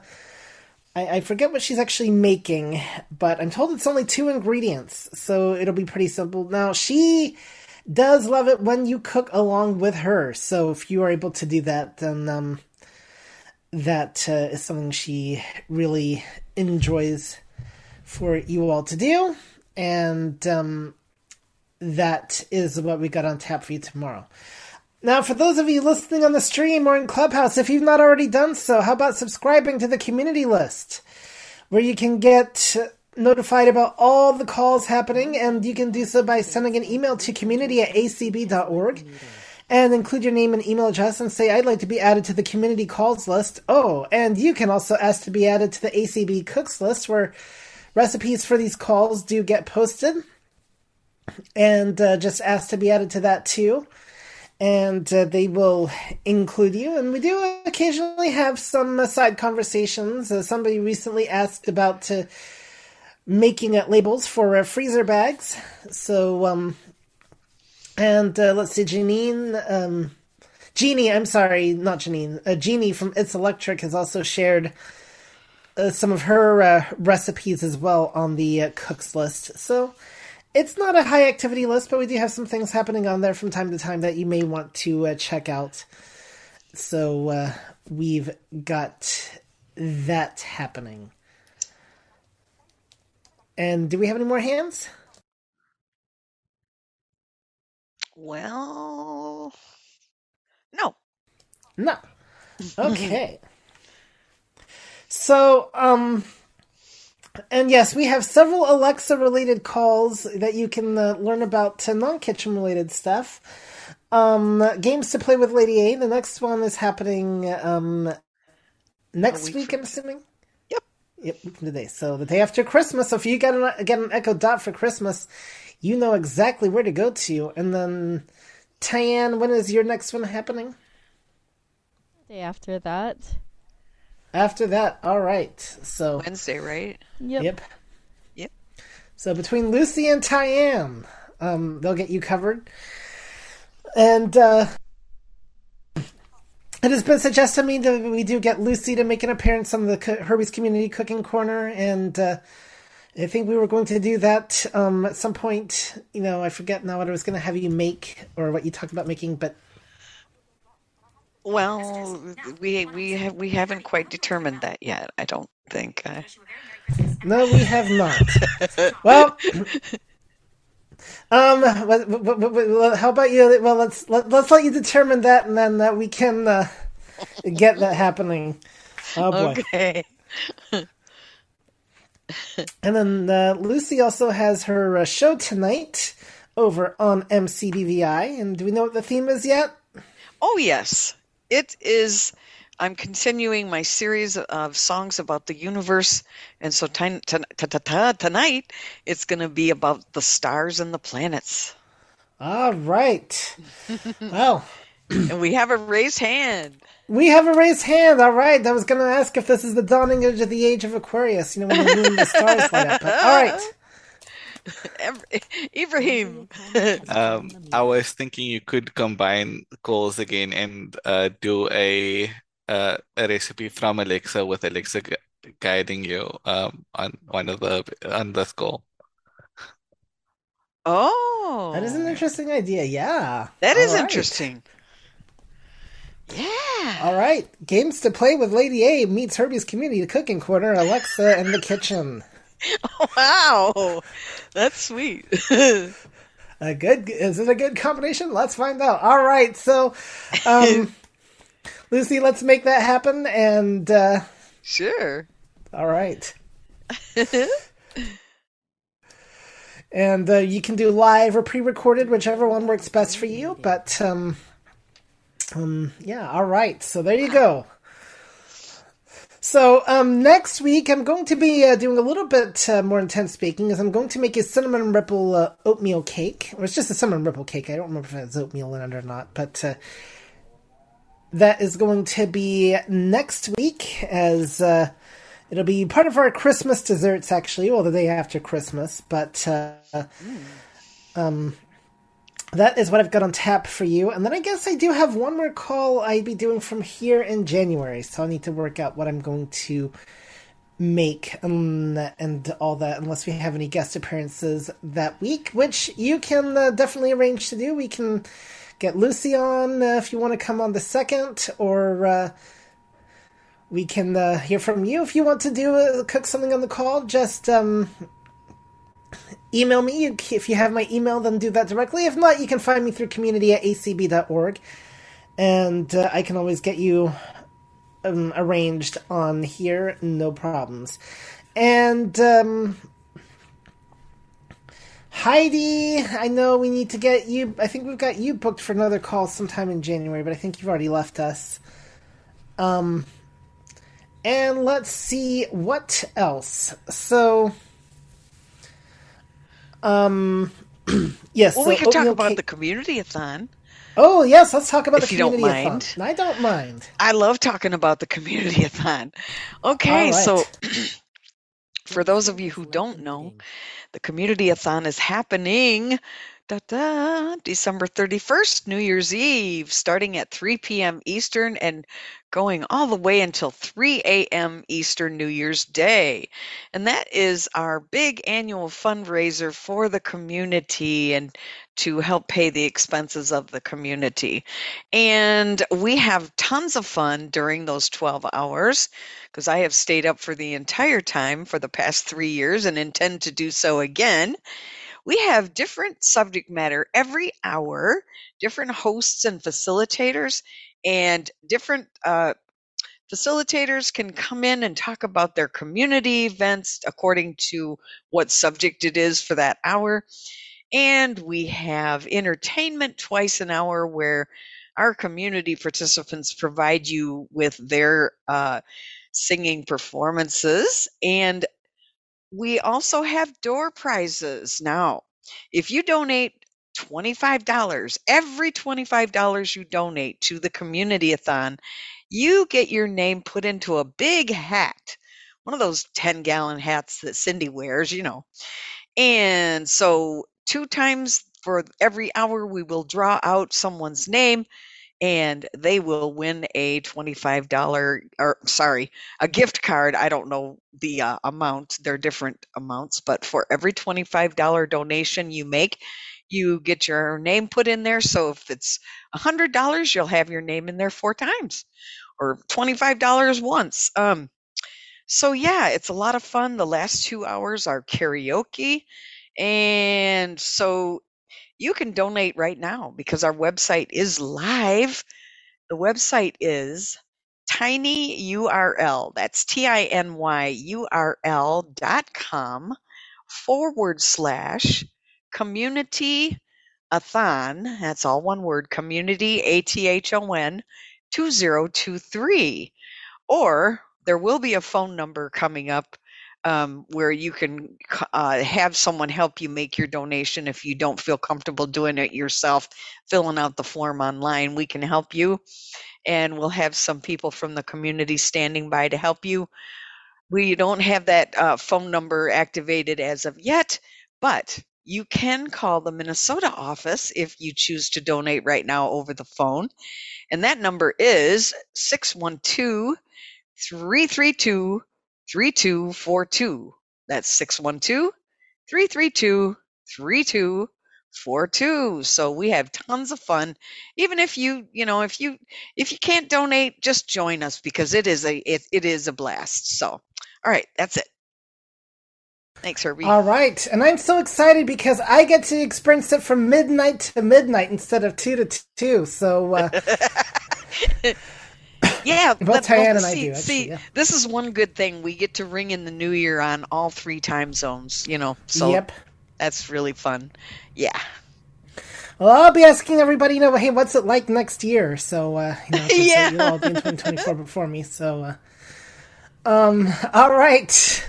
I, I, forget what she's actually making, but I'm told it's only two ingredients, so it'll be pretty simple. Now, she does love it when you cook along with her, so if you are able to do that, then um, that uh, is something she really enjoys for you all to do, and um, that is what we got on tap for you tomorrow. Now, for those of you listening on the stream or in Clubhouse, if you've not already done so, how about subscribing to the community list where you can get notified about all the calls happening, and you can do so by sending an email to community at acb.org and include your name and email address and say, I'd like to be added to the community calls list. Oh, and you can also ask to be added to the ACB cooks list where recipes for these calls do get posted. And uh, just ask to be added to that too and uh, they will include you. And we do occasionally have some uh, side conversations. Uh, somebody recently asked about uh, making uh, labels for uh, freezer bags. So, um, and let's see, Janine, um, Jeannie, I'm sorry, not Janine, uh, Jeannie from It's Electric has also shared. some of her recipes as well on the cooks list. So, it's not a high activity list, but we do have some things happening on there from time to time that you may want to uh, check out. So uh, we've got that happening. And do we have any more hands? Well, no. No. Okay. so, um, and yes, we have several Alexa related calls that you can uh, learn about to non kitchen related stuff. Um, games to play with Lady A. The next one is happening um, next week, week I'm assuming. Yep. Yep, today. So the day after Christmas. So if you get an, get an Echo Dot for Christmas, you know exactly where to go to. And then, Tyann, when is your next one happening? Day after that. After that, all right. So Wednesday, right? Yep. Yep. Yep. So between Lucy and Tyann, um, they'll get you covered. And uh, it has been suggested to me that we do get Lucy to make an appearance on the Co- Herbie's Community Cooking Corner, and uh, I think we were going to do that um, at some point. You know, I forget now what I was going to have you make or what you talked about making, but Well, we we have we haven't quite determined that yet. I don't think. Uh, no, we have not. well, um, what, what, what- how about you? Well, let's let, let's let you determine that, and then uh, we can uh, get that happening. Oh boy. okay. And then uh, Lucy also has her uh, show tonight over on MCBVI. And do we know what the theme is yet? Oh yes, it is. I'm continuing my series of songs about the universe, and so ta- ta- ta- tonight it's going to be about the stars and the planets. All right. well, and we have a raised hand. we have a raised hand. All right. I was going to ask if this is the dawning age of the age of Aquarius. You know, when the moon and the stars light up. But, all right. Ev- Ibrahim. Um, I was thinking you could combine calls again and uh, do a uh, a recipe from Alexa with Alexa gu guiding you um, on one of the on this goal. Oh, That is an interesting idea. Yeah. that is All right. interesting. Yeah. All right. Games to play with Lady A meets Herbie's Community Cooking Corner, Alexa in the kitchen. Wow, that's sweet. A good is it a good combination? Let's find out. All right, so um Lucy, let's make that happen and uh sure. All right. and uh, you can do live or pre-recorded, whichever one works best for you, but um um yeah, all right. So there you go. So um, next week, I'm going to be uh, doing a little bit uh, more intense baking, as I'm going to make a cinnamon ripple uh, oatmeal cake. Or it's just a cinnamon ripple cake. I don't remember if it's oatmeal in it or not, but uh, that is going to be next week, as uh, it'll be part of our Christmas desserts, actually. Well, the day after Christmas, but uh, um, that is what I've got on tap for you. And then I guess I do have one more call I'd be doing from here in January. So I need to work out what I'm going to make um, and all that, unless we have any guest appearances that week, which you can uh, definitely arrange to do. We can get Lucy on uh, if you want to come on the second, or uh, we can uh, hear from you if you want to do uh, cook something on the call. Just um, email me. If you have my email then do that directly. If not you can find me through community at acb.org and uh, i can always get you um, arranged on here. No problems. And um, heidi i know we need to get you i think we've got you booked for another call sometime in january but i think you've already left us. Um and let's see what else. So um, yes. Well, so we could talk about cake- the community-a-thon. Oh yes, let's talk about If the you don't community. mind. I don't mind. I love talking about the community-a-thon. Okay, All so for those of you who don't know, the community-a-thon is happening da, da, December 31st, New Year's Eve, starting at 3 p.m. Eastern and going all the way until 3 a.m. Eastern New Year's Day. And that is our big annual fundraiser for the community and to help pay the expenses of the community. And we have tons of fun during those 12 hours because I have stayed up for the entire time for the past three years and intend to do so again. We have different subject matter every hour, different hosts and facilitators, and different uh, facilitators can come in and talk about their community events according to what subject it is for that hour. And we have entertainment twice an hour where our community participants provide you with their uh, singing performances. And we also have door prizes now. If you donate $25, every $25 you donate to the community-a-thon, you get your name put into a big hat, one of those 10 gallon hats that Cindy wears, you know. And so, two times for every hour, we will draw out someone's name and they will win a $25 or sorry, a gift card. I don't know the uh, amount, they're different amounts, but for every $25 donation you make, you get your name put in there. So if it's $100, you'll have your name in there four times or $25 once. Um, so yeah, it's a lot of fun. The last two hours are karaoke. And so you can donate right now because our website is live. The website is tinyurl. That's T I N Y U R L dot com forward slash community athon. That's all one word community A T H O N 2023. Or there will be a phone number coming up um, where you can uh, have someone help you make your donation if you don't feel comfortable doing it yourself, filling out the form online. We can help you, and we'll have some people from the community standing by to help you. We don't have that uh, phone number activated as of yet, but you can call the Minnesota office if you choose to donate right now over the phone. And that number is 612 332 3242. That's 612 332 3242. So we have tons of fun. Even if you, you know, if you if you can't donate, just join us because it is a it, it is a blast. So, all right, that's it. Thanks, Herbie. All right, and I'm so excited because I get to experience it from midnight to midnight instead of two to two. So, uh, Yeah, Both Diane but and I see, do, actually, see, yeah. this is one good thing. We get to ring in the new year on all three time zones. You know, so Yep. that's really fun. Yeah. well, I'll be asking everybody, you know, hey, what's it like next year? So, uh, you know, yeah, you'll all be in 2024 before me. So, uh, um, all right.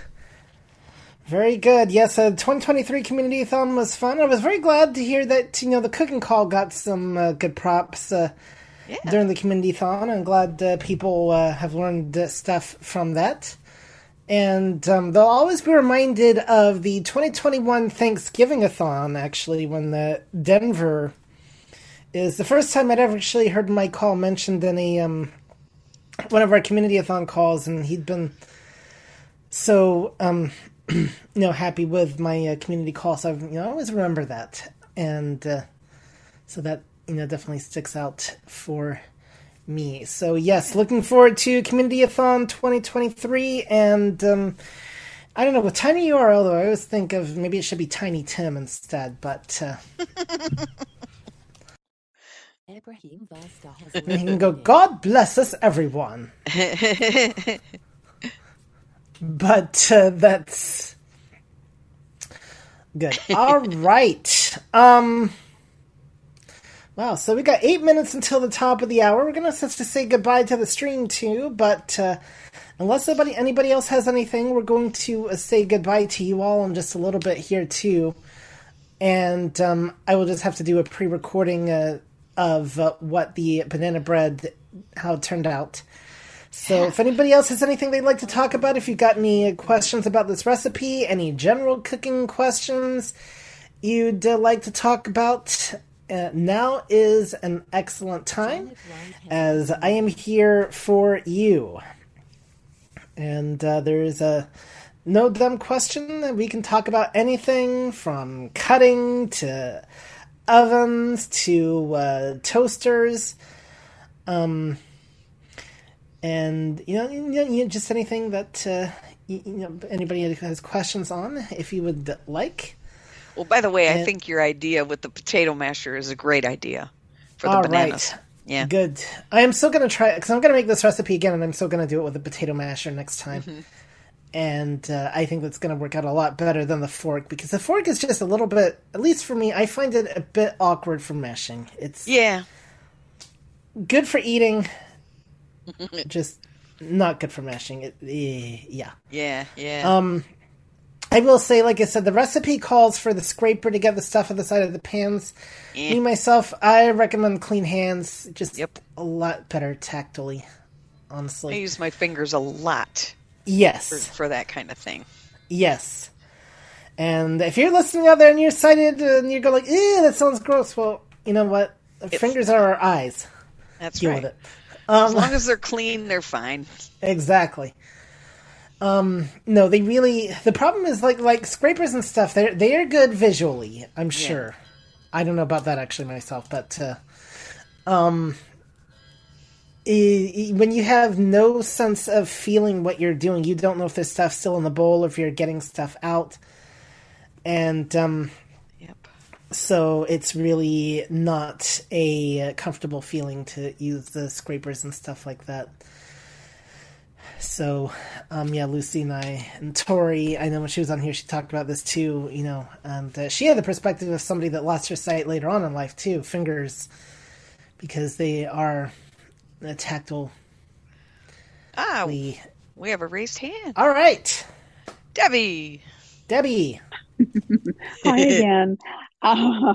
Very good. Yes, uh, 2023 Community Thon was fun. I was very glad to hear that, you know, the cooking call got some uh, good props uh, during the Community Thon. I'm glad uh, people uh, have learned uh, stuff from that. And um, they'll always be reminded of the 2021 Thanksgiving-a-thon, actually, when the Denver is the first time I'd ever actually heard Mike Hall mentioned in a um, one of our community-a-thon calls, and he'd been so um, you know happy with my uh, community call. So I've, you know, I always remember that, and uh, so that you know definitely sticks out for me. So yes, looking forward to Community-a-thon 2023, and um, I don't know with Tiny URL though. I always think of maybe it should be Tiny Tim instead, but. Uh, Ibrahim And he can go, God bless us, everyone. But uh, that's good. All right. Um. Wow. So we got eight minutes until the top of the hour. We're gonna have to say goodbye to the stream too. But uh, unless anybody anybody else has anything, we're going to uh, say goodbye to you all in just a little bit here too. And um, I will just have to do a pre-recording uh, of uh, what the banana bread how it turned out. So, if anybody else has anything they'd like to talk about, if you've got any questions about this recipe, any general cooking questions you'd uh, like to talk about, uh, now is an excellent time as I am here for you. And uh, there's a no dumb question. that We can talk about anything from cutting to ovens to uh, toasters. Um, and you know, you know, you know, just anything that uh, you, you know anybody has questions on, if you would like. Well, by the way, I think your idea with the potato masher is a great idea for the bananas. right. Yeah. Good. I am still going to try because I'm going to make this recipe again, and I'm still going to do it with a potato masher next time. Mhm. And uh, I think that's going to work out a lot better than the fork because the fork is just a little bit, at least for me, I find it a bit awkward for mashing. It's Yeah. good for eating, just not good for mashing. It, eh, yeah. Yeah. Yeah. Um, I will say, like I said, the recipe calls for the scraper to get the stuff on the side of the pans. Eh. Me myself, I recommend clean hands. Just a lot better tactily, honestly. I use my fingers a lot Yes. for, for that kind of thing. Yes. And if you're listening out there and you're excited and you go like, "Ew, that sounds gross," well, you know what? Fingers are our eyes. That's deal right. it. as Um, long as they're clean, they're fine. Exactly. Um, no, they really. The problem is like like scrapers and stuff. They're they are good visually. I'm sure. I don't know about that actually myself, but uh, um, when you have no sense of feeling what you're doing, you don't know if there's stuff still in the bowl, or if you're getting stuff out, and um, yep. so it's really not a comfortable feeling to use the scrapers and stuff like that. So, um, yeah, Lucy and I and Tori, I know when she was on here, she talked about this too, you know, and uh, she had the perspective of somebody that lost her sight later on in life too, fingers, because they are uh, tactile. Ah, We- we have a raised hand. All right, Debbie. Debbie. Hi again. Uh,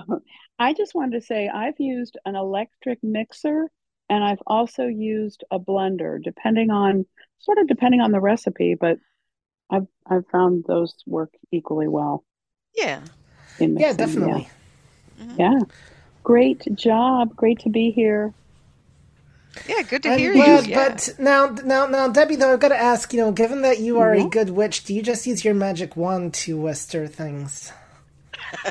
I just wanted to say I've used an electric mixer and I've also used a blender, depending on sort of depending on the recipe, but I've I've found those work equally well Yeah. in Yeah, definitely. Yeah. Yeah. Great job. Great to be here. Yeah, good to I'm hear glad, you. Yeah. But now, now, now, Debbie, though, I've got to ask, you know, given that you are Yeah. a good witch, do you just use your magic wand to uh, stir things?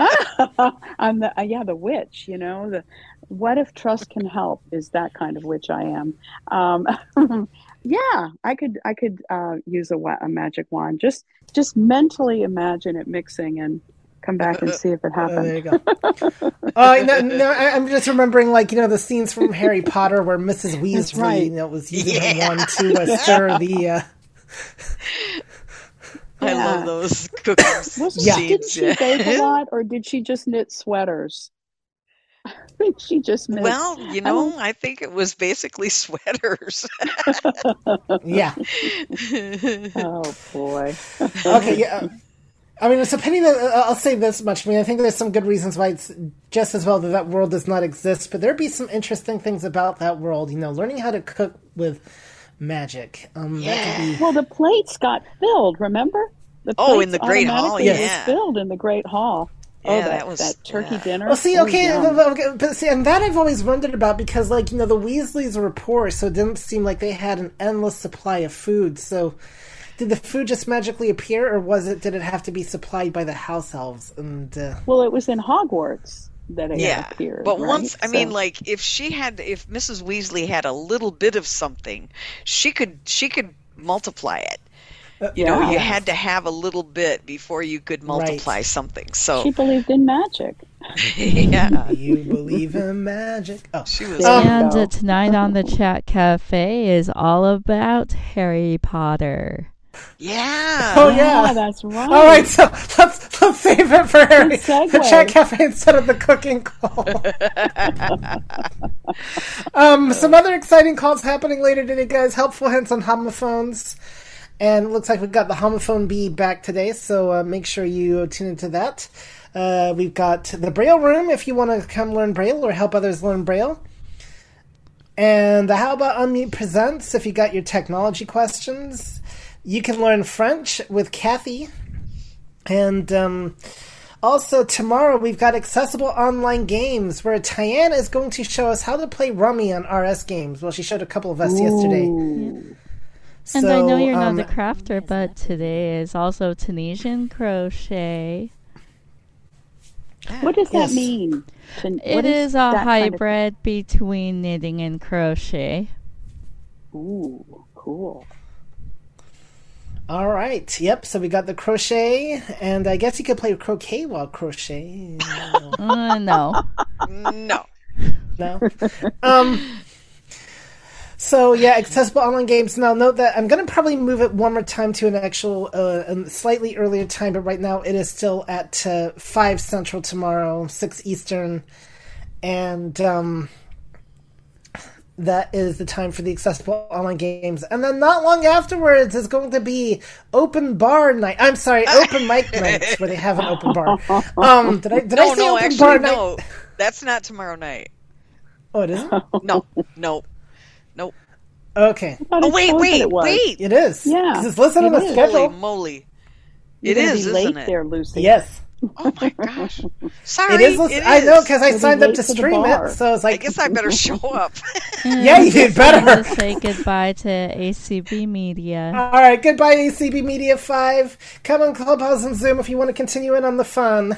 I'm the uh, yeah the witch. You know the what if trust can help is that kind of witch I am. Um, yeah, I could I could uh, use a, wa- a magic wand. Just just mentally imagine it mixing and come back and see if it Uh, happens. there you go. Oh no, no, I- I'm just remembering, like you know, the scenes from Harry Potter where Mrs. Weasley, right. you know, was using her wand to uh, stir the. Uh, I Yeah. love those cooking Was Yeah. Didn't she bake a lot, or did she just knit sweaters? I think she just knit. Well, you know, don't- I think it was basically sweaters. yeah. oh boy. Okay. Yeah. I mean, it's a pity that uh, I'll say this much. I mean, I think there's some good reasons why it's just as well that that world does not exist. But there'd be some interesting things about that world. You know, learning how to cook with magic. Um, that could be. Well, the plates got filled. Remember? The Oh, in plates the Great Hall, yeah. filled in the Great Hall. Oh, Yeah, that, that was- that turkey yeah. dinner. Well, see, Oh, okay, yum. okay, but see, and that I've always wondered about because, like, you know, the Weasleys were poor, so it didn't seem like they had an endless supply of food. So, did the food just magically appear, or was it? Did it have to be supplied by the house elves? And uh, Well, it was in Hogwarts that it yeah. appeared. But right? once, I mean, like, if she had, if Mrs. Weasley had a little bit of something, she could, she could multiply it. You know, you had to have a little bit before you could multiply something. So, she believed in magic. yeah. you believe in magic? Oh, she was. And go. uh, tonight on the chat cafe is all about Harry Potter. Yeah. Oh yeah, that's right. All right, so let's let's save it for Harry. The chat cafe instead of the cooking call. um, some other exciting calls happening later today, guys. Helpful hints on homophones, and it looks like we've got the homophone bee back today. So uh, make sure you tune into that. Uh, we've got the Braille room if you want to come learn Braille or help others learn Braille. And the how about Unmute Presents if you got your technology questions? You can learn French with Kathy. And um, also, tomorrow we've got accessible online games where Tyann is going to show us how to play Rummy on RS games. Well, she showed a couple of us yesterday. Ooh. And I know you're um, not a crafter, but today is also Tunisian crochet. What does that mean? To, It what is a that kind of- hybrid between knitting and crochet. Ooh, cool. All right. Yep. So we got the crochet, and I guess you could play croquet while crocheting. Uh, no. No. No. Um. So yeah, accessible online games. Now note that I'm going to probably move it one more time to an actual, uh, a slightly earlier time, but right now it is still at uh, five central tomorrow, six eastern, and um, that is the time for the accessible online games. And then not long afterwards is going to be open bar night. I'm sorry, open mic night where they have an open bar. Um, did I did no, I say no, open actually, bar night? no. That's not tomorrow night. Oh, it isn't. No, no, nope. Okay. Oh wait, wait, it was. wait! It is. Yeah, 'Cause it's listed on the is. schedule. Holy moly! You're It is, be late isn't it? there, Lucy. Yes. Oh my gosh. Sorry. It is. lis- I know because I We'll be signed up to stream it, so I was I like, guess I better show up. Yeah, you Just better. say goodbye to ACB Media. All right, goodbye, ACB Media 5. Come on Clubhouse and Zoom if you want to continue in on the fun.